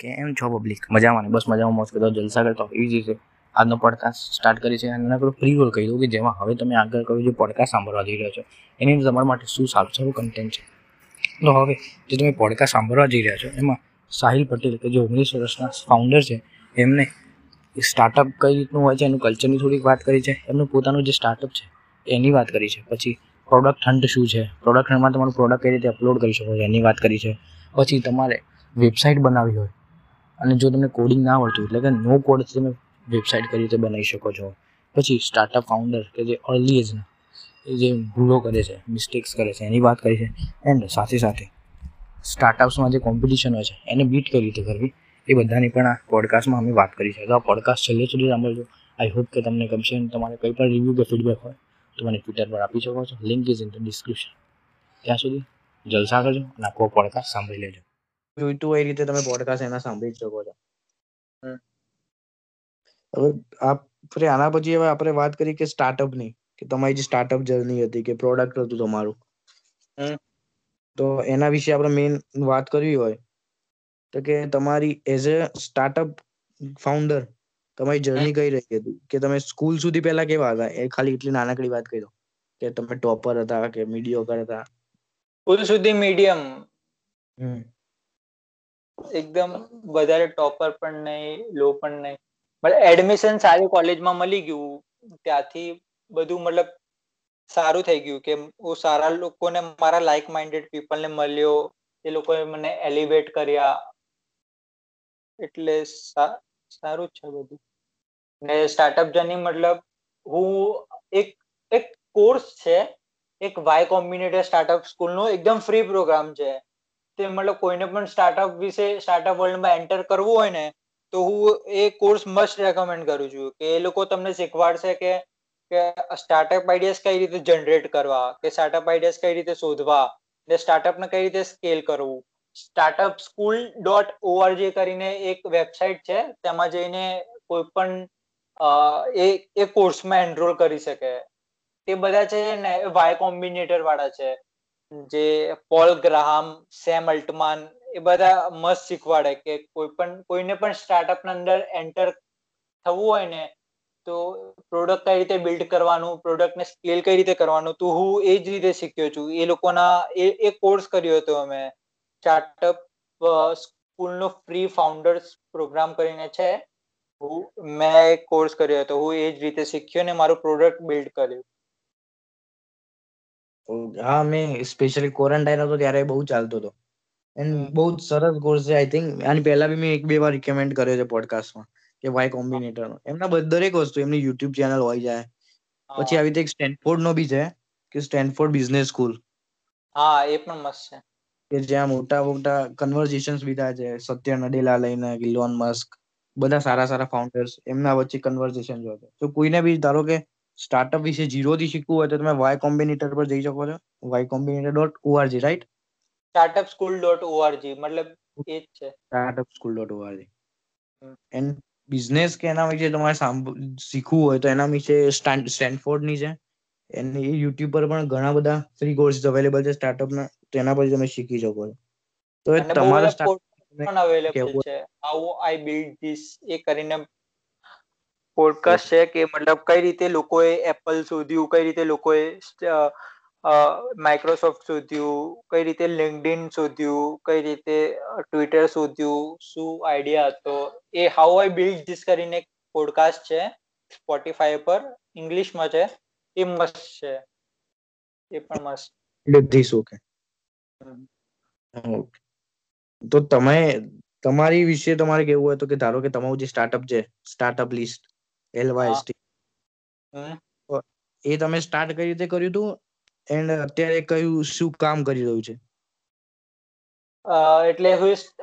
કેમ છો પબ્લિક મજામાં ને? બસ મજામાં મોજ કરતો જલસા કરતો એવી જ રીતે આજનો પોડકાસ્ટ સ્ટાર્ટ કરી છે અને આપણે ફ્રી રોલ કહી દઉં કે જેમાં હવે તમે આગળ કરો જે પોડકાસ્ટ સાંભળવા જઈ રહ્યો છો, એની અંદર તમારા માટે શું સારું સારું કન્ટેન્ટ છે? તો હવે જે તમે પોડકાસ્ટ સાંભળવા જઈ રહ્યા છો, એમાં સાહિલ પટેલ, કે જે ઓગણીસ વર્ષના ફાઉન્ડર છે, એમને સ્ટાર્ટઅપ કઈ રીતનું હોય છે, એનું કલ્ચરની થોડીક વાત કરી છે, એમનું પોતાનું જે સ્ટાર્ટઅપ છે, એની વાત કરી છે. પછી પ્રોડક્ટ હન્ટ શું છે? પ્રોડક્ટ હન્ટમાં તમારું પ્રોડક્ટ કઈ રીતે અપલોડ કરી શકો છો, એની વાત કરી છે. પછી તમારે વેબસાઇટ બનાવવી હોય અને જો તમને કોડિંગ ના આવડતું એટલે કે નો કોડથી તમે વેબસાઇટ કઈ રીતે બનાવી શકો છો. પછી સ્ટાર્ટઅપ ફાઉન્ડર કે જે અર્લી એજના એ જે ભૂલો કરે છે મિસ્ટેક્સ કરે છે, એની વાત કરી છે. એન્ડ સાથે સાથે સ્ટાર્ટઅપ્સમાં જે કોમ્પિટિશન હોય છે, એને બીટ કઈ રીતે કરવી, એ બધાની પણ આ પોડકાસ્ટમાં અમે વાત કરી છે. તો આ પોડકાસ્ટ છેલ્લે સુધી સાંભળજો. આઈ હોપ કે તમને ગમશે અને તમારે કંઈ પણ રિવ્યૂ કે ફીડબેક હોય, તો મને ટ્વિટર પર આપી શકો છો. Link is in the description ત્યાં સુધી જલસા કરજો અને આખો પોડકાસ્ટ સાંભળી લેજો. જોઈતું હોય એ રીતે તમે પોડકાસ્ટ એના સાંભળી શકો છો. હવે આપણે આના પછી હવે આપણે વાત કરી કે સ્ટાર્ટઅપની કે તમારી જે સ્ટાર્ટઅપ જર્ની હતી કે પ્રોડક્ટ હતું તમારું. તો એના વિશે આપણે મેઇન વાત કરવી હોય તો કે તમારી એઝ અ સ્ટાર્ટઅપ ફાઉન્ડર તમારી જર્ની કઈ રહી હતી? કે તમે સ્કૂલ સુધી પહેલા કેવા હતા? એ ખાલી એટલી નાનકડી વાત કહી દો કે તમે ટોપર હતા કે મીડિયોકર હતા? સ્કૂલ સુધી મીડિયમ એકદમ વધારે ટોપર પણ નહીં લો પણ નહીં. મતલબ એડમિશન સારી કોલેજમાં મળી ગયું. ત્યાંથી બધું મતલબ સારું થઈ ગયું કે હું સારા લોકોને મારા લાઇક માઇન્ડેડ પીપલને મળ્યો. એ લોકોએ મને એલિવેટ કર્યા. એટલે સારું જ છે બધું. ને સ્ટાર્ટઅપ જર્ની મતલબ હું એક એક કોર્સ છે. એક વાય કોમ્બિનેટર સ્ટાર્ટઅપ સ્કૂલનો એકદમ ફ્રી પ્રોગ્રામ છે. તે મતલબ કોઈને પણ સ્ટાર્ટઅપ વિશે સ્ટાર્ટઅપ વર્લ્ડમાં એન્ટર કરવું હોય ને, તો હું એ કોર્સ મસ્ટ રેકમેન્ડ કરું છું કે એ લોકો તમને શીખવાડશે કે કે સ્ટાર્ટઅપ આઈડિયાઝ કઈ રીતે જનરેટ કરવા, કે સ્ટાર્ટઅપ આઈડિયાઝ કઈ રીતે શોધવા, ને સ્ટાર્ટઅપને કઈ રીતે સ્કેલ કરવું. સ્ટાર્ટઅપ સ્કૂલ ડોટ ઓઆરજી કરીને એક વેબસાઇટ છે, તેમાં જઈને કોઈ પણ એ એ કોર્સમાં એનરોલ કરી શકે. તે બધા છે ને વાય કોમ્બિનેટર વાળા છે. જે પોલ ગ્રાહમ સેમ અલ્ટમાન એ બધા મસ્ત શીખવાડે કે કોઈ પણ, કોઈને પણ સ્ટાર્ટઅપ ના અંદર એન્ટર થવું હોય ને, તો પ્રોડક્ટ કઈ રીતે બિલ્ડ કરવાનું પ્રોડક્ટને સ્કેલ કઈ રીતે કરવાનું, તો હું એ જ રીતે શીખ્યો છું. એ લોકોના, એ એ કોર્સ કર્યો હતો અમે. સ્ટાર્ટઅપ સ્કૂલનો ફ્રી ફાઉન્ડર્સ પ્રોગ્રામ કરીને છે. હું, મેં કોર્સ કર્યો હતો. હું એ જ રીતે શીખ્યો ને મારું પ્રોડક્ટ બિલ્ડ કર્યું. હા મેં સ્પેશિયલી ક્વોરન્ટાઇન હતો ત્યારે બહુ ચાલતો હતો. એન્ડ બહુ જ સરસ કોર્સ છે આઈ થિંક આની પહેલા બી મેં એક બે વાર રિકમેન્ડ કર્યો છે પોડકાસ્ટમાં કે વાય કોમ્બિનેટર એમના એમના દરેક વસ્તુ એમની યુટ્યુબ ચેનલ હોય જાય. પછી આવી રીતે એક સ્ટેનફોર્ડ નો બી છે કે સ્ટેનફોર્ડ બિઝનેસ સ્કૂલ હા એ પણ મસ્ત છે. કે જ્યાં મોટા મોટા કન્વર્ઝેશન્સ બી થાય છે સત્ય નડેલા લઈને ઇલોન મસ્ક બધા સારા સારા ફાઉન્ડર્સ એમના વચ્ચે કન્વર્ઝેશન જોતો તો કોઈને બી ધારો કે સ્ટાર્ટઅપ વિશે જીરો થી શીખવું હોય તો તમે વાય કોમ્બિનેટર પર જઈ શકો છો. Y Combinator dot org right startup school dot org મતલબ એ જ છે. Startup school dot org and business કે એના વિશે તમારે શીખવું હોય તો એના વિશે સ્ટેનફોર્ડની છે. એની યુટ્યુબ પર પણ ઘણા બધા ફ્રી કોર્સિસ અવેલેબલ છે સ્ટાર્ટઅપ ના તેના પર તમે શીખી શકો છો. તો તમારા તમારા પણ અવેલેબલ છે. હાઉ આઈ બિલ્ડ ધીસ એ કરીને પોડકાસ્ટ છે કે મતલબ કઈ રીતે લોકોએ એપલ શોધ્યું કઈ રીતે લોકોએ માઇક્રોસોફ્ટ શોધ્યું કઈ રીતે લિંકડિન શોધ્યું કઈ રીતે ટ્વિટર શોધ્યું શું આઈડિયા હતો એ હાઉ આઈ બિલ્ડ ધીસ કરીને પોડકાસ્ટ છે સ્પોટીફાઈ પર ઇંગ્લિશમાં છે એ મસ્ત છે એ પણ મસ્ત. This okay. તો તમે તમારી વિશે તમારે કેવું હોય તો કે ધારો કે તમારું જે સ્ટાર્ટઅપ છે સ્ટાર્ટઅપ લિસ્ટ એલવાયએસટી એ તમે સ્ટાર્ટ કઈ રીતે કર્યું હતું? એન્ડ અત્યારે કયું શું કામ કરી રહ્યું છે? એટલે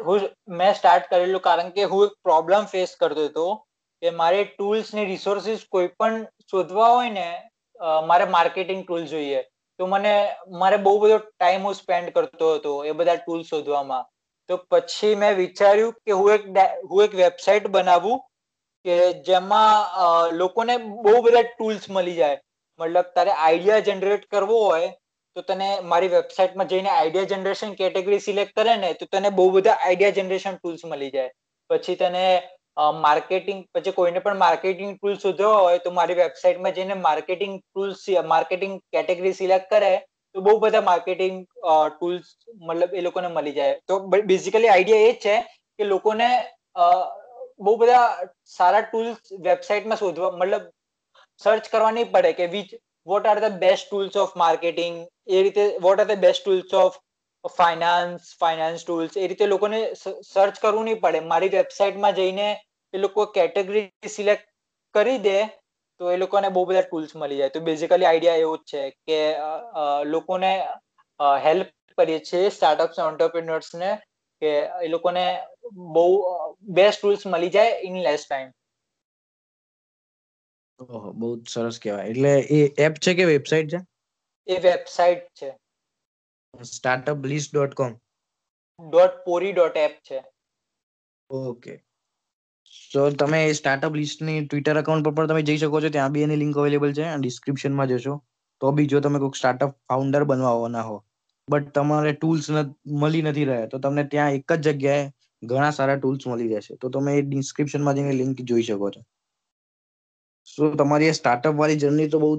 હું મેં સ્ટાર્ટ કરેલું કારણ કે હું એક પ્રોબ્લેમ ફેસ કરતો હતો કે મારે ટૂલ્સ ને રિસોર્સિસ કોઈ પણ શોધવા હોય ને મારે માર્કેટિંગ ટૂલ જોઈએ. તો મને મારે બહુ બધો ટાઈમ હું સ્પેન્ડ કરતો હતો એ બધા ટૂલ શોધવામાં. તો પછી મેં વિચાર્યું કે હું એક હું એક વેબસાઇટ બનાવું કે જેમાં લોકોને બહુ બધા ટૂલ્સ મળી જાય. મતલબ તારે આઈડિયા જનરેટ કરવો હોય, તો તને મારી વેબસાઇટમાં જઈને આઈડિયા જનરેશન કેટેગરી સિલેક્ટ કરે ને, તો તને બહુ બધા આઈડિયા જનરેશન ટૂલ્સ મળી જાય. પછી તને માર્કેટિંગ પછી કોઈને પણ માર્કેટિંગ ટૂલ શોધવા હોય, તો મારી વેબસાઇટમાં જઈને marketing tools marketing category select કરે, તો બહુ બધા માર્કેટિંગ ટૂલ્સ મતલબ એ લોકોને મળી જાય. તો બેઝિકલી આઈડિયા એ જ છે કે લોકોને બહુ બધા સારા ટૂલ્સ વેબસાઇટમાં શોધવા, મતલબ સર્ચ કરવા નહીં પડે કે which what are the best tools of marketing એ રીતે what are the best tools of finance finance tools એ રીતે લોકોને સર્ચ કરવું નહીં પડે. મારી વેબસાઇટમાં જઈને એ લોકો કેટેગરી સિલેક્ટ કરી દે, તો એ લોકોને બહુ બધા ટૂલ્સ મળી જાય. તો બેઝિકલી આઈડિયા એવો જ છે કે લોકોને હેલ્પ કરીએ છીએ સ્ટાર્ટઅપ્સ ઓન્ટરપ્રિન્યોર્સને કે એ લોકોને બહુ બેસ્ટ ટૂલ્સ મળી જાય ઇન લેસ ટાઈમ ઓહો બહુ સરસ કહેવાય. એટલે એ એપ છે કે વેબસાઇટ છે? એ વેબસાઇટ છે. Startup list dot com dot પોરી dot app છે. ઓકે. સો તમે સ્ટાર્ટઅપ લિસ્ટની ટ્વિટર અકાઉન્ટ પર પણ તમે જઈ શકો છો. ત્યાં બી એની લિંક અવેલેબલ છે. ડિસ્ક્રિપ્શનમાં જશો. તો બી જો તમે કોઈક સ્ટાર્ટઅપ ફાઉન્ડર બનવાના હો. બટ તમારે ટૂલ્સ મળી નથી રહ્યા. તો તમને ત્યાં એક જ જગ્યાએ ઘણા સારા ટૂલ્સ મળી જશે તો તમે એ ડિસ્ક્રિપ્શનમાં જઈને લિંક જોઈ શકો છો. સો તમારી સ્ટાર્ટઅપ વાળી જર્ની તો બહુ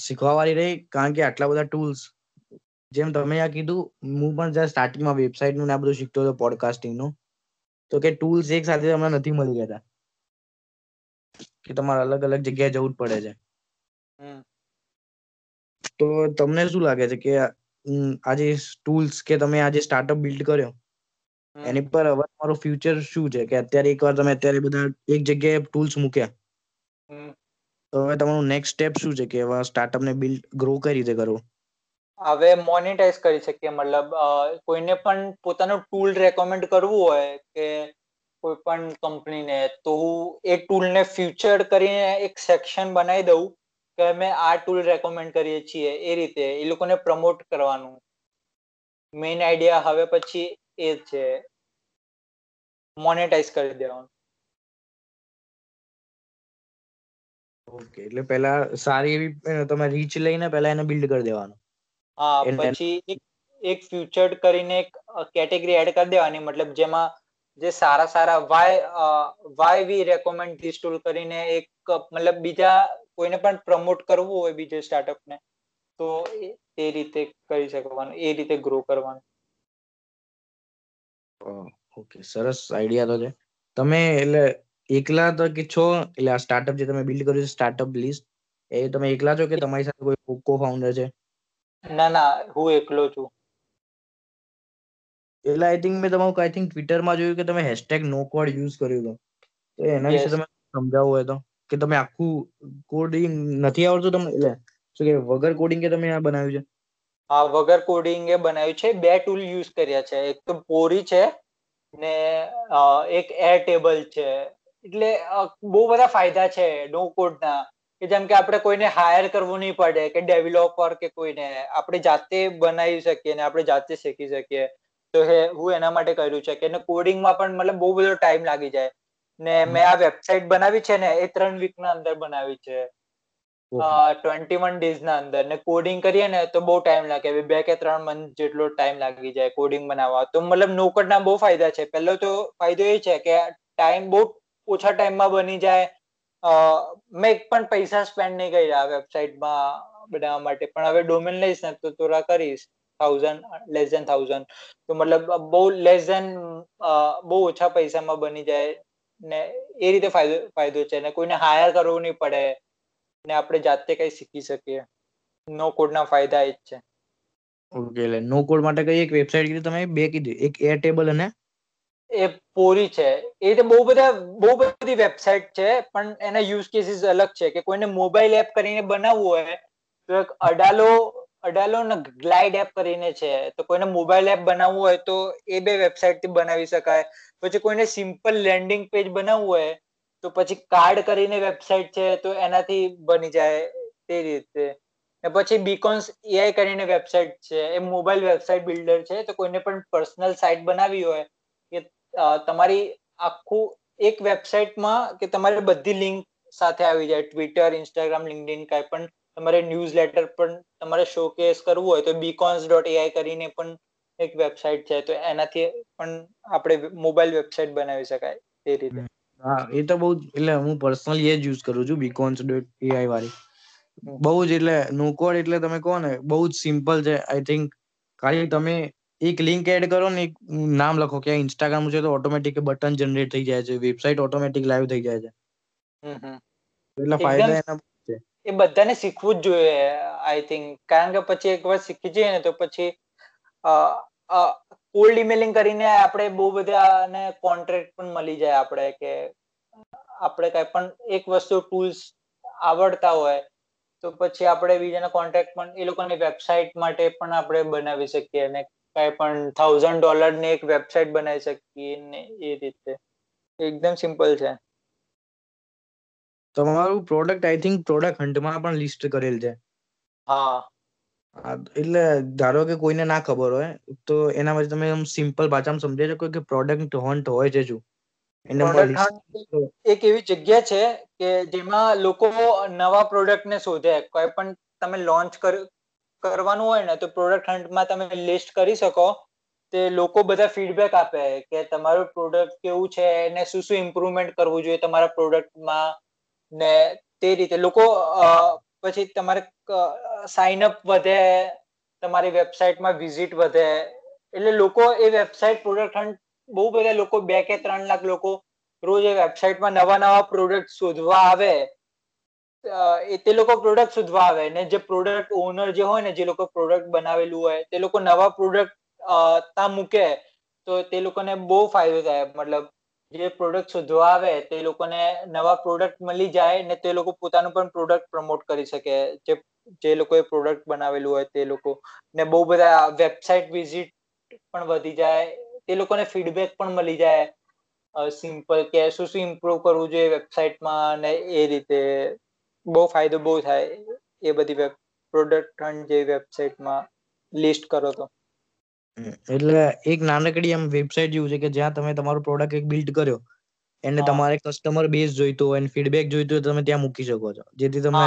શીખવા વાળી રહી કારણ કે આટલા બધા ટૂલ્સ જેમ તમે આ કીધું હું પણ જ્યારે સ્ટાર્ટિંગમાં વેબસાઇટનું ને આ બધું શીખતો હતો પોડકાસ્ટિંગનું તો કે ટૂલ્સ એક સાથે તમને નથી મળી રહેતા. કે તમારે અલગ અલગ જગ્યાએ જવું જ પડે છે. તો તમને શું લાગે છે કે આજે ટૂલ્સ કે તમે આજે સ્ટાર્ટઅપ બિલ્ડ કર્યો એની પર હવે તમારો ફ્યુચર શું છે? કે અત્યારે એકવાર તમે અત્યારે બધા એક જગ્યાએ ટૂલ્સ મૂક્યા. તો હવે તમારું નેક્સ્ટ સ્ટેપ શું છે? કે હવે સ્ટાર્ટઅપ ને બિલ્ડ ગ્રો કઈ રીતે કરવું? હવે મોનેટાઇઝ કરી શકીએ મતલબ કોઈને પણ પોતાનું ટૂલ રેકમેન્ડ કરવું હોય કે કોઈ પણ કંપનીને તો હું એ ટૂલને ફ્યુચર કરીને એક સેક્શન બનાવી દઉં કે અમે આ ટૂલ રેકમેન્ડ કરીએ છીએ એ રીતે. એ લોકોને પ્રમોટ કરવાનું. મેઇન આઈડિયા હવે પછી એ છે. મોનેટાઇઝ કરી દેવાનું. ઓકે એટલે પહેલા સારી એવી તમે રીચ લઈને પહેલા એને બિલ્ડ કરી દેવાનું. હા પછી એક એક ફ્યુચર્ડ કરીને એક કેટેગરી એડ કરી દેવાની. મતલબ જેમાં જે સારા સારા why why we recommend this tool કરીને એક મતલબ બીજા કોઈને પણ પ્રમોટ કરવું હોય બીજે સ્ટાર્ટઅપને તો એ રીતે કરી શકવાનું એ રીતે ગ્રો કરવાનું. ઓકે સરસ આઈડિયા તો છે. તમે એટલે એકલા તો કે છો? એટલે આ સ્ટાર્ટઅપ જે તમે બિલ્ડ કર્યું છે સ્ટાર્ટઅપ લિસ્ટ એ તમે એકલા છો કે તમારી સાથે કોઈ કો ફાઉન્ડર છે? ના ના હું એકલો છું. એટલે આઈ થિંક મેં તમારું આઈ થિંક ટ્વિટરમાં જોયું કે તમે હેશટેગ નો કોડ યુઝ કર્યું હતું. તો એના વિશે તમે સમજાવવું હોય તો. કે તમે આખું કોડિંગ નથી આવડતું તમને? એટલે શું કે વગર કોડિંગ કે તમે આ બનાવ્યું છે? હા વગર કોડિંગ એ બનાવ્યું છે. બે ટૂલ યુઝ કર્યા છે. એક તો પોરી છે ને એક એર ટેબલ છે. એટલે બહુ બધા ફાયદા છે નો. કોડના કે જેમ કે આપણે કોઈને હાયર કરવું નહીં પડે કે ડેવલપર કે કોઈને. આપણે જાતે બનાવી શકીએ ને આપણે જાતે શીખી શકીએ. તો હે હું એના માટે કર્યું છે. કે કોડિંગમાં પણ મતલબ બહુ બધો ટાઈમ લાગી જાય. ને મેં આ વેબસાઇટ બનાવી છે ને એ ત્રણ વીકના અંદર બનાવી છે. ટ્વેન્ટી વન ડેઝ ના અંદર. ને કોડિંગ કરીએ ને તો બહુ ટાઈમ લાગે. બે કે ત્રણ મંથ જેટલો ટાઈમ લાગી જાય કોડિંગ બનાવવા. તો મતલબ નો ના બહુ ફાયદા છે. પહેલો તો ફાયદો એ છે કે ટાઈમ બહુ ઓછા ટાઈમમાં બની જાય. મેં એક પણ પૈસા સ્પેન્ડ નહીં કર્યા વેબસાઇટમાં બનાવવા માટે. પણ હવે ડોમેન લઈશ ને તો થોડા કરીશ. થાઉઝન્ડ લેસ દેન થાઉઝન્ડ તો મતલબ બહુ લેસ દેન બહુ ઓછા પૈસામાં બની જાય ને એ રીતે ફાયદો ફાયદો છે ને કોઈને હાયર કરવું નહીં પડે. ને આપણે જાતે કઈ શીખી શકીએ. નો કોડના ફાયદા એ જ છે. ઓકે એટલે નો કોડ માટે કઈ એક વેબસાઇટ કીધી તમે? બે કીધી. એક એર ટેબલ અને? એ પોરી છે. એ તો બહુ બધા બહુ બધી વેબસાઇટ છે પણ એના યુઝ કેસીસ અલગ છે કે કોઈને મોબાઈલ એપ કરીને બનાવવું હોય તો એક અડાલો અડાલો ને ગ્લાઇડ એપ કરીને છે. તો કોઈને મોબાઈલ એપ બનાવવું હોય તો એ બે વેબસાઇટથી બનાવી શકાય. પછી કોઈને સિમ્પલ લેન્ડિંગ પેજ બનાવવું હોય તો પછી કાર્ડ કરીને વેબસાઇટ છે તો એનાથી બની જાય તે રીતે. ને પછી બીકોન્સ એઆઈ કરીને વેબસાઇટ છે, એ મોબાઈલ વેબસાઇટ બિલ્ડર છે, તો કોઈને પણ પર્સનલ સાઇટ બનાવી હોય કે તમારી આખું એક વેબસાઇટમાં કે તમારે બધી લિંક સાથે આવી જાય ટ્વિટર ઇન્સ્ટાગ્રામ લિંકડિન કાંઈ પણ તમારે ન્યૂઝ લેટર પણ તમારે શોકેસ કરવું હોય તો બીકોન્સ ડોટ એઆઈ કરીને પણ એક વેબસાઇટ છે, તો એનાથી પણ આપણે મોબાઈલ વેબસાઇટ બનાવી શકાય એ રીતે. હા એ તો બહુ એટલે હું પર્સનલી એ જ યુઝ કરું છું બીકોન્સ ડોટ એઆઈ વાળી. બહુ જ એટલે નો કોડ એટલે તમે કહો ને બહુ જ સિમ્પલ છે. આઈ થિંક ખાલી તમે એક લિંક એડ કરો ને એક નામ લખો કે ઇન્સ્ટાગ્રામ છે તો ઓટોમેટિક બટન જનરેટ થઈ જાય છે વેબસાઇટ ઓટોમેટિક લાઈવ થઈ જાય છે. એટલે ફાયદા એના છે. એ બધાને શીખવું જ જોઈએ આઈ થિંક કારણ કે પછી એકવાર શીખી જઈએ ને તો પછી કોલ્ડ ઇમેલિંગ કરીને આપણે બહુ બધાને કોન્ટ્રાક્ટ પણ મળી જાય આપણે કે આપણે કઈ પણ એક વસ્તુ ટૂલ્સ આવડતા હોય તો પછી આપણે બીજાના કોન્ટેક્ટ પણ એ લોકોની વેબસાઇટ માટે પણ આપણે બનાવી શકીએ અને કઈ પણ થાઉઝન્ડ ડોલરની એક વેબસાઇટ બનાવી શકીએ ને એ રીતે. એકદમ સિમ્પલ છે. તમારું પ્રોડક્ટ આઈ થિંક પ્રોડક્ટ હન્ટમાં પણ લિસ્ટ કરેલ છે. હા, એટલે ધારો કે કોઈને ના ખબર હોય તો એના માટે તમે એમ સિમ્પલ ભાષામાં સમજાવી શકો કે પ્રોડક્ટ હન્ટ હોય છે શું? પ્રોડક્ટ હન્ટ એક એવી જગ્યા છે કે જેમાં લોકો નવા પ્રોડક્ટને શોધે. કોઈ પણ તમે લોન્ચ કરવાનું હોય ને તો પ્રોડક્ટ હન્ટમાં તમે લિસ્ટ કરી શકો. તે લોકો બધા ફીડબેક આપે કે તમારું પ્રોડક્ટ કેવું છે એને શું શું ઇમ્પ્રુવમેન્ટ કરવું જોઈએ તમારા પ્રોડક્ટમાં ને તે રીતે. લોકો પછી તમારે સાઇનઅપ વધે, તમારી વેબસાઇટમાં વિઝિટ વધે. એટલે લોકો એ વેબસાઇટ પ્રોડક્ટ હન્ટ બહુ બધા લોકો બે કે ત્રણ લાખ લોકો રોજ એ વેબસાઇટમાં નવા નવા પ્રોડક્ટ શોધવા આવે. એ તે લોકો પ્રોડક્ટ શોધવા આવે ને જે પ્રોડક્ટ ઓનર જે હોય ને જે લોકો પ્રોડક્ટ બનાવેલું હોય, તે લોકો નવા પ્રોડક્ટ ત્યાં મૂકે, તો તે લોકોને બહુ ફાયદો થાય. મતલબ જે પ્રોડક્ટ શોધવા આવે તે લોકોને નવા પ્રોડક્ટ મળી જાય ને તે લોકો પોતાનું પણ પ્રોડક્ટ પ્રમોટ કરી શકે. જે જે લોકોએ પ્રોડક્ટ બનાવેલું હોય તે લોકો. ને બહુ બધા વેબસાઇટ વિઝિટ પણ વધી જાય. તે લોકોને ફીડબેક પણ મળી જાય. સિમ્પલ કે શું શું ઇમ્પ્રુવ કરવું જોઈએ વેબસાઇટમાં ને એ રીતે. બહુ ફાયદો બહુ થાય એ બધી પ્રોડક્ટ જે વેબસાઇટમાં લિસ્ટ કરો તો. એટલે એક નાનકડી એમ વેબસાઇટ જેવું છે કે જ્યાં તમે તમારો પ્રોડક્ટ એક બિલ્ડ કર્યો એને તમારે કસ્ટમર બેઝ જોઈતો હોય ફીડબેક જોઈતું હોય તમે ત્યાં મૂકી શકો છો. જેથી તમે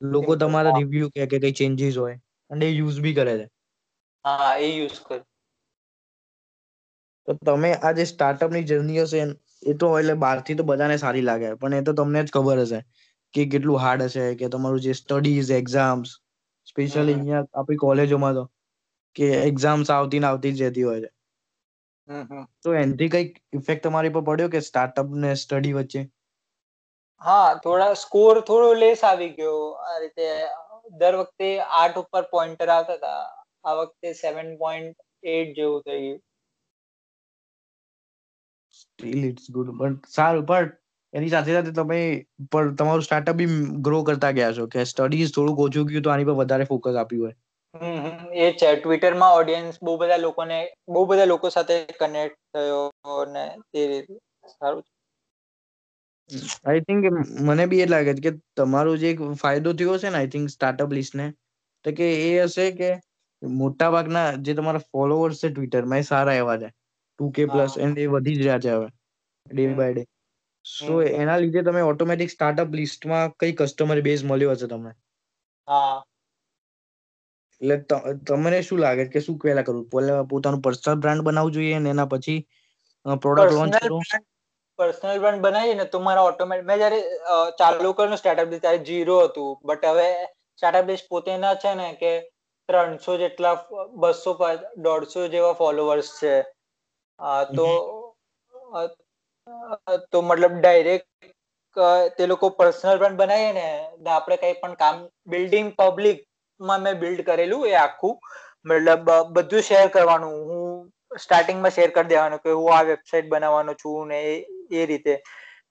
લોકો તમારા રિવ્યુ કે કે કઈ ચેન્જીસ હોય અને એ યુઝ બી કરે છે. હા એ યુઝ કર. તો તમે આ જે સ્ટાર્ટઅપની જર્ની હશે એ તો એટલે બહારથી તો બધાને સારી લાગે પણ એ તો તમને જ ખબર હશે કે કેટલું હાર્ડ હશે કે તમારું જે સ્ટડીઝ એક્ઝામ્સ સ્પેશિયલી અહિયાં આપણી કોલેજોમાં તો કે એક્ઝામ્સ આવતી ને આવતી જ જતી હોય છે. તો એનથી કંઈક ઇફેક્ટ તમારી પર પડ્યો કે સ્ટાર્ટઅપ ને સ્ટડી વચ્ચે? હા થોડા સ્કોર થોડો લેસ આવી ગયો. આ રીતે દર વખતે આઠ ઉપર પોઈન્ટર આવતા હતા. આ વખતે સેવન પોઈન્ટ એટ જેવું થઈ ગયું. સ્ટીલ ઇટ્સ ગુડ પણ સારું પણ એની સાથે સાથે તમે પણ તમારું સ્ટાર્ટઅપ બી ગ્રો કરતા ગયા છો. કે સ્ટડીઝ થોડુંક ઓછું ગયું તો આની પર વધારે ફોકસ આપ્યું હોય. એ છે. ટ્વિટરમાં ઓડિયન્સ બહુ બધા લોકોને બહુ બધા લોકો સાથે કનેક્ટ થયો ને તે રીતે. સારું આઈ થિંક મને બી એ લાગે છે કે તમારો જે એક ફાયદો થયો છે ને આઈ થિંક સ્ટાર્ટઅપ લિસ્ટને તો કે એ હશે કે મોટા ભાગના જે તમારા ફોલોવર્સ છે ટ્વિટરમાં એ સારા એવા છે. ટુ કે પ્લસ એન્ડ એ એ વધી જ રહ્યા છે હવે ડે બાય ડે સો એના લીધે તમે ઓટોમેટિક સ્ટાર્ટઅપ લિસ્ટમાં કઈ કસ્ટમર બેઝ મળ્યો હશે તમને? હા. એટલે તમને શું લાગે કે શું પહેલા કરવું પોતાનું પર્સનલ બ્રાન્ડ બનાવવું જોઈએ ને એના પછી પ્રોડક્ટ લોન્ચ કરો? પર્સનલ બ્રાન્ડ બનાવીએ ને તો મારા ઓટોમેટિક મેં જયારે ચાલુ કર્યું સ્ટાર્ટઅપ ત્યારે જીરો હતું. બટ હવે સ્ટાર્ટઅપ લિસ્ટ પોતેના છે ને કે ત્રણસો જેટલા બસો દોઢસો જેવા ફોલોવર્સ છે. તો તો મતલબ ડાયરેક્ટ તે લોકો પર્સનલ બ્રાન્ડ બનાવીએ ને આપણે કઈ પણ કામ બિલ્ડિંગ પબ્લિકમાં મેં બિલ્ડ કરેલું એ આખું. મતલબ બધું શેર કરવાનું. હું સ્ટાર્ટિંગમાં શેર કરી દેવાનું કે હું આ વેબસાઇટ બનાવવાનો છું ને એ રીતે.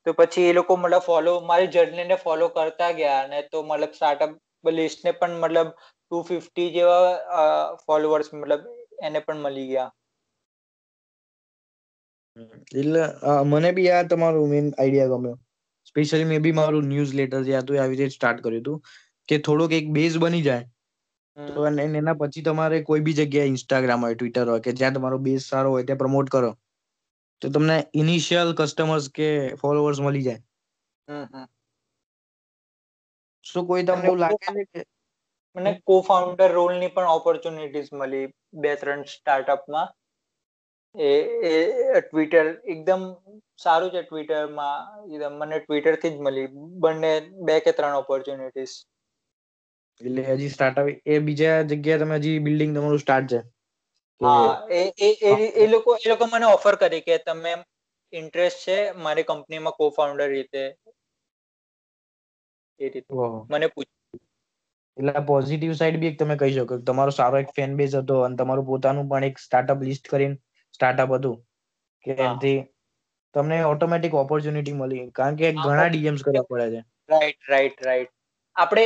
તો પછી એ લોકો મતલબ ફોલો મારી જર્નીને ફોલો કરતા ગયા ને તો મતલબ સ્ટાર્ટઅપ લિસ્ટને પણ મતલબ ટુ ફિફ્ટી જેવા ફોલોવર્સ મતલબ એને પણ મળી ગયા. એટલે મને બી આ તમારું મેન આઈડિયા ગમ્યો. સ્પેશિયલી મે બી મારું ન્યૂઝ લેટર જે હતું આવી રીતે સ્ટાર્ટ કર્યું હતું. કે થોડોક એક બેઝ બની જાય. તો એના પછી તમારે કોઈ બી જગ્યાએ ઇન્સ્ટાગ્રામ હોય ટ્વિટર હોય કે જ્યાં તમારો બેઝ સારો હોય ત્યાં પ્રમોટ કરો. તો તમને ઇનિશિયલ કસ્ટમર્સ કે ફોલોવર્સ મળી જાય. શું કોઈ તમને એવું લાગે છે કે મને કો ફાઉન્ડર રોલની પણ ઓપોર્ચ્યુનિટીસ મળી બે ત્રણ સ્ટાર્ટઅપમાં એ એ ટ્વિટર એકદમ સારું છે ટ્વિટરમાં માં. મને ટ્વિટરથી જ મળી. બંને બે કે ત્રણ ઓપોર્ચ્યુનિટીઝ એટલે હજી સ્ટાર્ટઅપ એ બીજા જગ્યાએ તમે હજી બિલ્ડિંગ તમારું સ્ટાર્ટ છે. હા એ એ એ- લોકો એ લોકો મને ઓફર કરી કે તમે ઇન્ટરેસ્ટ છે મારી કંપનીમાં કો ફાઉન્ડર રીતે. એ રીતે. મને પૂછ એટલે પોઝિટિવ સાઈડ બી એક તમે કહી શકો કે તમારો સારો એક ફેન બેઝ હતો અને તમારું પોતાનું પણ એક સ્ટાર્ટઅપ લિસ્ટ કરીને સ્ટાર્ટઅપ હતું. કે હા. એનાથી તમને ઓટોમેટિક ઓપોર્ચ્યુનિટી મળી. કારણ કે ઘણા ડીએમ્સ કરવા પડે છે. રાઈટ રાઈટ રાઈટ આપણે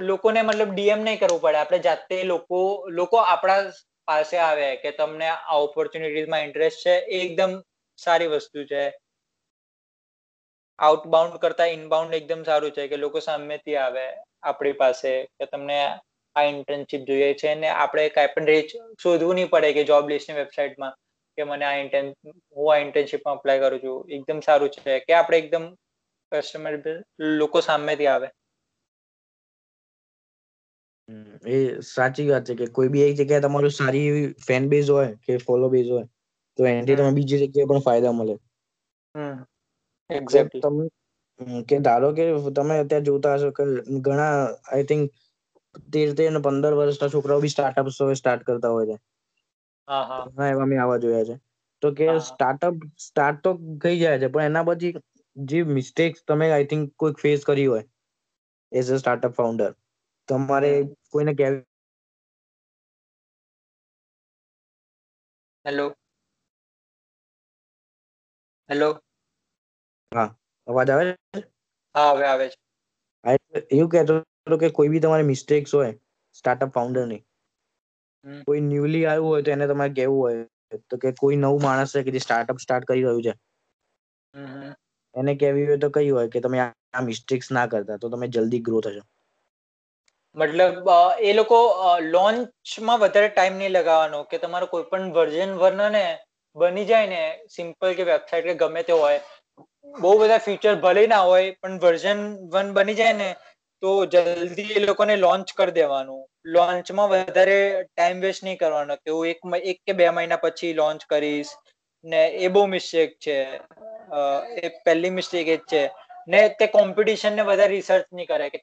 લોકોને મતલબ ડીએમ નહીં કરવું પડે. આપણે જાતે લોકો લોકો આપણા પાસે આવે કે તમને આ ઓપોર્ચ્યુનિટીઝમાં ઇન્ટરેસ્ટ છે, એ એકદમ સારી વસ્તુ છે. આઉટબાઉન્ડ કરતા ઇનબાઉન્ડ એકદમ સારું છે કે લોકો સામેથી આવે આપણી પાસે કે તમને આ ઇન્ટર્નશિપ જોઈએ છે ને આપણે કાંઈ પણ રીચ શોધવું નહીં પડે કે જોબ લિસ્ટની વેબસાઇટમાં કે મને આ ઇન્ટર્ન હું આ ઇન્ટર્નશીપમાં અપ્લાય કરું છું. એકદમ સારું છે કે આપણે એકદમ કસ્ટમર લોકો સામેથી આવે. હમ, એ સાચી વાત છે કે કોઈ બી એક જગ્યાએ તમારું સારી એવી ફેન બેઝ હોય કે ફોલો બેઝ હોય તો એનાથી હમ. તમે બીજી જગ્યાએ પણ ફાયદા મળે. હમ તો એક્ઝેક્ટલી તમે હમ, કે ધારો કે તમે અત્યારે જોતા હશો કે ઘણા આઈ થિંક તેર તેર ને પંદર વર્ષના છોકરાઓ બી સ્ટાર્ટઅપ સ્ટાર્ટ કરતા હોય છે. હા હા. ઘણા એવા મેં આવા જોયા છે. તો કે હા. સ્ટાર્ટઅપ સ્ટાર્ટ તો થઈ જાય છે પણ એના પછી જે મિસ્ટેક્સ તમે આઈ થિંક કોઈક ફેસ કરી હોય એઝ અ સ્ટાર્ટઅપ ફાઉન્ડર તમારે હમ. કોઈને કહેવી હેલો હેલો હા અવાજ આવે છે હા હવે આવે છે એવું કહેતો હતો કે કોઈ બી તમારી મિસ્ટેક્સ હોય સ્ટાર્ટઅપ ફાઉન્ડર ફાઉન્ડરની કોઈ ન્યુલી આવ્યું હોય તો એને તમારે કેવું હોય તો કે કોઈ નવું માણસ છે કે જે સ્ટાર્ટઅપ સ્ટાર્ટ કરી રહ્યું છે. એને કેવી હોય તો કઈ હોય કે તમે આ મિસ્ટેક્સ ના કરતા તો તમે જલ્દી ગ્રો થશો મતલબ એ લોકો લોન્ચમાં વધારે ટાઈમ નહીં લગાવવાનો કે તમારો કોઈ પણ વર્ઝન વર્ન ને બની જાય ને સિમ્પલ કે વેબસાઇટ કે ગમે તે હોય. બહુ બધા ફીચર ભલે ના હોય, પણ વર્ઝન વન બની જાય ને, તો જલ્દી એ લોકોને લોન્ચ કરી દેવાનું. લોન્ચમાં વધારે ટાઈમ વેસ્ટ નહીં કરવાનો. કે હું એક એક કે બે મહિના પછી લોન્ચ કરીશ ને, એ બહુ મિસ્ટેક છે. એ પહેલી મિસ્ટેક એ જ છે. ને તે કોમ્પિટિશન ને વધારે રિસર્ચ નહીં કરે કે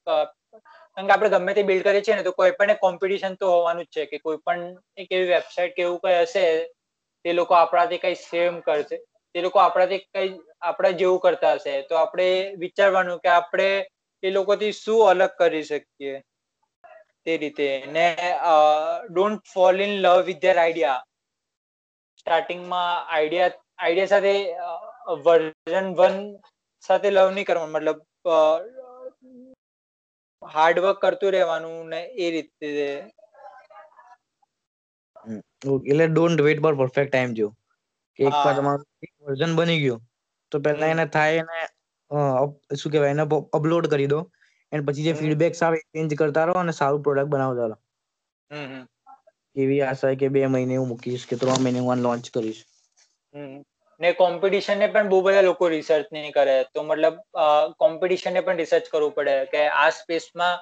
કારણ કે આપણે ગમે તે બિલ્ડ કરીએ છીએ ને, તો કોઈ પણ કોમ્પિટિશન તો હોવાનું જ છે કે કોઈ પણ એક એવી વેબસાઇટ કે એવું કઈ હશે, તે લોકો આપણાથી કઈ સેમ કરશે. તે લોકો આપણાથી કઈ, આપણા જેવું કરતા હશે. તો આપણે વિચારવાનું કે આપણે એ લોકોથી શું અલગ કરી શકીએ તે રીતે. ને don't fall in love with their idea સ્ટાર્ટિંગમાં આઈડિયા આઈડિયા સાથે વર્ઝન વન સાથે લવ નહીં કરવાનું. મતલબ હાર્ડવર્ક કરતું રહેવાનું ને એ રીતે. એટલે don't wait for perfect time જો. કે એક વાર તમારું વર્ઝન બની ગયું તો પેલા એને થાય એને શું કેવાય એને અપલોડ કરી દો. એન્ડ પછી જે ફીડબેક્સ આવે ચેન્જ કરતા રહો અને સારું પ્રોડક્ટ બનાવતા રહો. એવી આશા કે બે મહિને હું મૂકીશ કે ત્રણ મહિને હું લોન્ચ કરીશ. હમ. ને કોમ્પિટિશન ને પણ બહુ બધા લોકો રિસર્ચ નહીં કરે. તો મતલબ કોમ્પિટિશનને પણ રિસર્ચ કરવું પડે કે આ સ્પેસમાં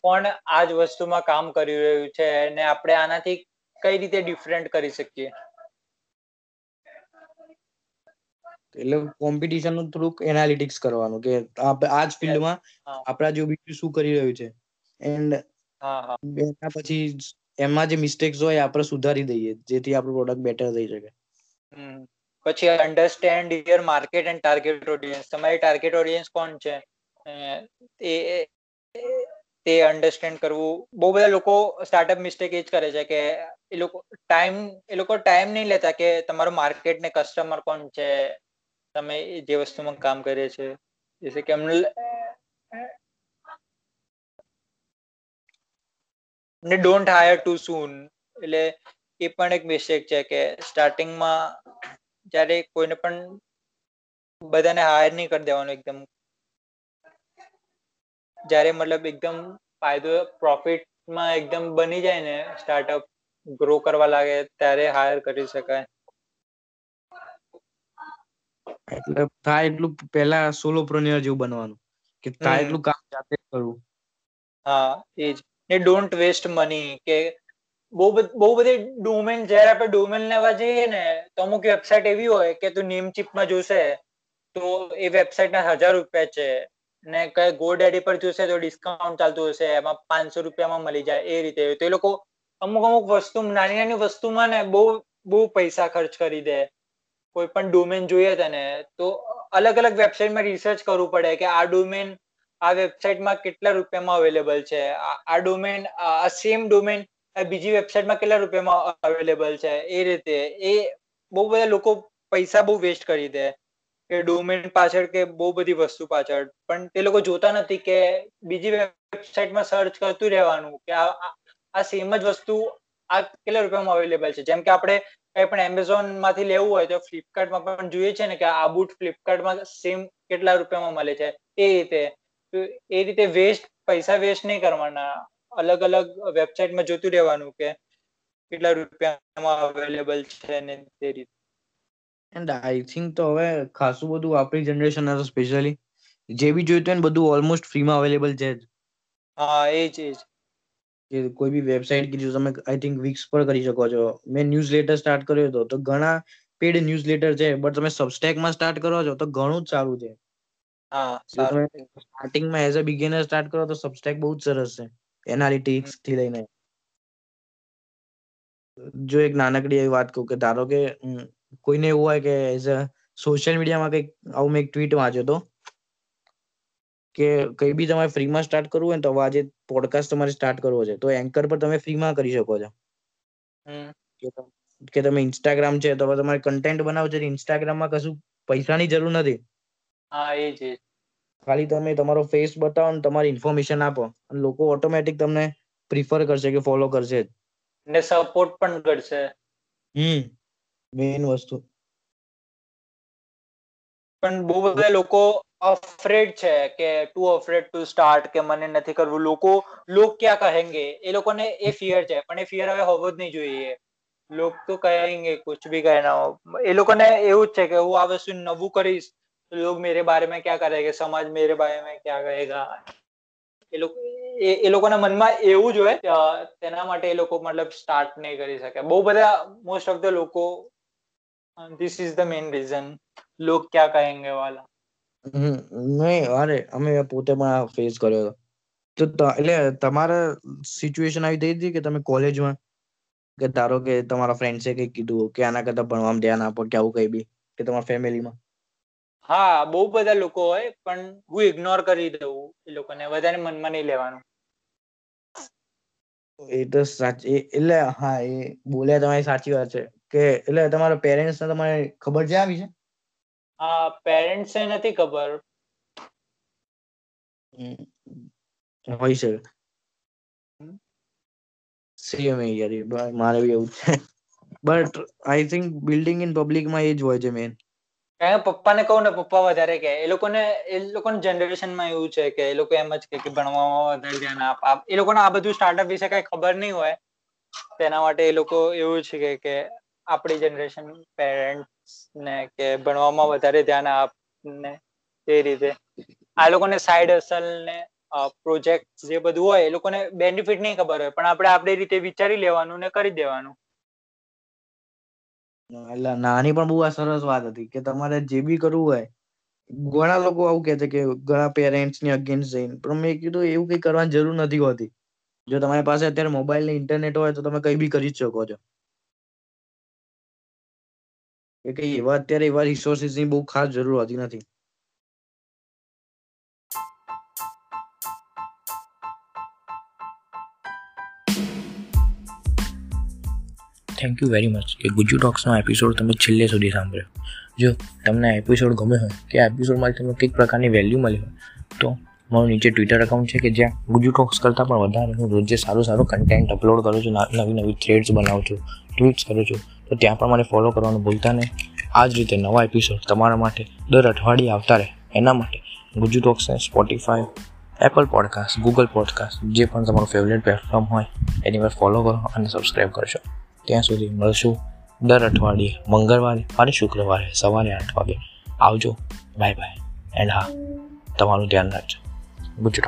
કોણ જ વસ્તુમાં કામ કરી રહ્યું છે અને આપણે આનાથી કઈ રીતે ડિફરન્ટ કરી શકીએ? એટલે કોમ્પિટિશનનું થોડુંક એનાલિટિક્સ કરવાનું કે આજ ફિલ્ડમાં હા. આપણા જો બીજું શું કરી રહ્યું છે? એન્ડ એના પછી એમાં જે મિસ્ટેક્સ હોય આપણે સુધારી દઈએ જેથી આપણું પ્રોડક્ટ બેટર થઈ શકે. પછી understand your market and target audience તમારી ટાર્ગેટ ઓડિયન્સ કોણ છે? એ તે અન્ડરસ્ટેન્ડ કરવું. બહુ બધા લોકો સ્ટાર્ટઅપ મિસ્ટેક એ જ કરે છે કે એ લોકો ટાઈમ એ લોકો ટાઈમ નહીં લેતા કે તમારું માર્કેટ ને કસ્ટમર કોણ છે? તમે જે વસ્તુમાં કામ કરે છે. જૈસે કે ને ડોન્ટ હાયર ટુ સૂન એટલે એ પણ એક મિસ્ટેક છે કે સ્ટાર્ટિંગમાં જયારે કોઈને પણ બધાને હાયર નહીં કરી દેવાનું એકદમ. જયારે મતલબ એકદમ ફાયદો પ્રોફિટમાં એકદમ બની જાય ને સ્ટાર્ટઅપ ગ્રો કરવા લાગે ત્યારે હાયર કરી શકાય. એટલે થાય એટલું પહેલા સોલો પ્રોનિયર જેવું બનવાનું કે થાય એટલું કામ જાતે કરવું. હા એજ ને ડોન્ટ વેસ્ટ મની કે બહુ બહુ બધી ડોમેન, જ્યારે આપણે ડોમેન લેવા જઈએ ને, તો અમુક વેબસાઇટ એવી હોય કે તું નેમ ચીપમાં જોશે, તો એ વેબસાઇટના હજાર રૂપિયા છે. ને કઈ ગો ડેડી પર જોશે તો ડિસ્કાઉન્ટ ચાલતું હશે, એમાં પાંચસો રૂપિયામાં મળી જાય, એ રીતે. તો એ લોકો અમુક અમુક વસ્તુ, નાની નાની વસ્તુમાં ને બહુ બહુ પૈસા ખર્ચ કરી દે. કોઈ પણ ડોમેન જોઈએ તને, તો અલગ અલગ વેબસાઇટમાં રિસર્ચ કરવું પડે કે આ ડોમેન, આ વેબસાઇટમાં કેટલા રૂપિયામાં અવેલેબલ છે. આ ડોમેન, આ સેમ ડોમેન બીજી વેબસાઇટમાં કેટલા રૂપિયામાં અવેલેબલ છે? એ રીતે. એ બહુ બધા લોકો પૈસા બહુ વેસ્ટ કરી દે. કે ડોમેન પાછળ કે બહુ બધી વસ્તુ પાછળ. પણ તે લોકો જોતા નથી કે બીજી વેબસાઇટમાં સર્ચ કરતું રહેવાનું. કે આ આ સેમ જ વસ્તુ આ કેટલા રૂપિયામાં અવેલેબલ છે? જેમ કે આપણે કઈ પણ એમેઝોનમાંથી લેવું હોય તો ફ્લિપકાર્ટમાં પણ જોઈએ છે ને કે આ બુટ ફ્લિપકાર્ટમાં સેમ કેટલા રૂપિયામાં મળે છે? એ રીતે. એ રીતે વેસ્ટ પૈસા વેસ્ટ નહીં કરવાના. અલગ અલગ વેબસાઇટમાં જોતું રહેવાનું કે કેટલા રૂપિયામાં અવેલેબલ છે ને તે રીતે. એન્ડ આઈ થિંક તો હવે ખાસું બધું આપણી જનરેશન તો સ્પેશિયલી જે બી જોઈતું હોય ને બધું ઓલમોસ્ટ ફ્રીમાં અવેલેબલ છે જ. હા એ જ એ જ. કે કોઈ બી વેબસાઇટ કીધું તમે આઈ થિંક વિક્સ પર કરી શકો છો. મેં ન્યૂઝ લેટર સ્ટાર્ટ કર્યો હતો તો ઘણા પેડ ન્યૂઝ લેટર છે બટ તમે સબસ્ટેકમાં સ્ટાર્ટ કરો છો તો ઘણું જ સારું છે. હા સ્ટાર્ટિંગમાં એઝ અ બિગિનર સ્ટાર્ટ કરો તો સબસ્ટેક બહુ જ સરસ છે. એનાલિટિક્સથી લઈને. જો એક નાનકડી એવી વાત કહું કે ધારો કે કોઈને એવું હોય કે એઝ અ સોશિયલ મીડિયામાં કંઈક આવું મેં એક ટ્વીટ વાંચ્યો હતો કે કઈ બી તમારે ફ્રીમાં સ્ટાર્ટ કરવું હોય ને તો આજે પોડકાસ્ટ તમારે સ્ટાર્ટ કરવો છે. તો એન્કર પર તમે ફ્રીમાં કરી શકો છો. કે તમે ઇન્સ્ટાગ્રામ છે તો તમારે કન્ટેન્ટ બનાવવું છે ઇન્સ્ટાગ્રામમાં કશું પૈસાની જરૂર નથી. હા એ જ. ખાલી તમે તમારો ફેસ બતાવો ને તમારી ઇન્ફોર્મેશન આપો. અને લોકો ઓટોમેટિક તમને પ્રિફર કરશે કે ફોલો કરશે ને સપોર્ટ પણ કરશે. હમ. મેઇન વસ્તુ. પણ બહુ બધા લોકો અફ્રેડ છે કે ટુ અફ્રેડ ટુ સ્ટાર્ટ કે મને નથી કરવું. લોકો લોક ક્યાં કહેંગે? એ લોકોને એ ફિયર છે પણ એ ફિયર હવે હોવો જ નહીં જોઈએ. લોક તો કહેંગે કુછ ભી કહેના એ લોકોને એવું જ છે કે હું આ વસ્તુ નવું કરીશ લોગ મેરે બારે મેં ક્યાં કરેગે સમાજ મેરે બારે મેં ક્યાં કહેગા એ લોકો એ લોકોના મનમાં એવું જ હોય તેના માટે એ લોકો મતલબ સ્ટાર્ટ નહીં કરી શકે બહુ બધા મોસ્ટ ઓફ ધ લોકો this is the main reason લોક ક્યાં કહેંગે વાલા નહીં અરે અમે પોતે પણ ફેસ કર્યો હતો તો એટલે તમારા સિચ્યુએશન આવી થઈ હતી કે તમે કોલેજમાં કે ધારો કે તમારા ફ્રેન્ડ્સે કંઈક કીધું કે આના કરતા ભણવામાં ધ્યાન આપો કે આવું કઈ બી કે તમારા ફેમિલીમાં હા બહુ બધા લોકો હોય પણ હું ઇગ્નોર કરી દઉં એ લોકોને. વધારે મનમાં નહીં લેવાનું. એ તો સાચી એટલે હા એ બોલ્યા તમારી સાચી વાત છે. કે એટલે તમારા પેરેન્ટ્સ ને તમારે ખબર છે આવી છે? હા પેરેન્ટ્સ ને નથી ખબર. હોય શકે. સેમ યાર મારે બી એવું છે. But I think building in પબ્લિકમાં એ જ હોય છે મેન કારણ કે પપ્પાને કહું ને, પપ્પા વધારે કે એ લોકોને, એ લોકોની જનરેશનમાં એવું છે કે એ લોકો એમ જ કે ભણવામાં વધારે ધ્યાન આપ. એ લોકોને આ બધું સ્ટાર્ટઅપ વિશે કઈ ખબર નહીં હોય. તેના માટે એ લોકો એવું છે કે આપણી જનરેશન પેરેન્ટ્સ ને કે ભણવામાં વધારે ધ્યાન આપ ને તે રીતે. આ લોકોને સાઈડ અસલ ને પ્રોજેક્ટ જે બધું હોય, એ લોકોને બેનિફિટ નહીં ખબર હોય. પણ આપણે આપણી રીતે વિચારી લેવાનું ને કરી દેવાનું. એટલે નાની પણ બહુ સરસ વાત હતી કે તમારે જે બી કરવું હોય, ઘણા લોકો આવું કે છે કે ઘણા પેરેન્ટ્સની અગેન્સ્ટ જઈને, પણ મેં કીધું એવું કઈ કરવાની જરૂર નથી હોતી. જો તમારી પાસે અત્યારે મોબાઈલ ને ઇન્ટરનેટ હોય તો તમે કઈ બી કરી શકો છો. કે એવા, અત્યારે એવા રિસોર્સિસની બહુ ખાસ જરૂર હોતી નથી. થેન્ક યુ વેરી મચ કે ગુજુ ટોક્સનો એપિસોડ તમે છેલ્લે સુધી સાંભળ્યો. જો તમને એપિસોડ ગમે હોય, કે એપિસોડમાંથી તમને કંઈક પ્રકારની વેલ્યુ મળી હોય, તો મારું નીચે ટ્વિટર એકાઉન્ટ છે કે જ્યાં ગુજુ ટોક્સ કરતાં પણ વધારે હું રોજે સારું સારું કન્ટેન્ટ અપલોડ કરું છું નવી નવી થ્રેડ્સ બનાવું છું ટ્વીટ્સ કરું છું, તો ત્યાં પણ મને ફોલો કરવાનું ભૂલતા નહીં. આ જ રીતે નવા એપિસોડ તમારા માટે દર અઠવાડિયે આવતા રહે. એના માટે Gujju ટોક્સને Spotify Apple podcast Google podcast જે પણ તમારું ફેવરેટ પ્લેટફોર્મ હોય, એની પર ફોલો કરો અને સબસ્ક્રાઈબ કરશો ત્યાં સુધી મળશું. દર અઠવાડિયે, મંગળવારે અને શુક્રવારે સવારે આઠ વાગે. આવજો. Bye bye. એન્ડ હા, તમારું ધ્યાન રાખજો. ગુજ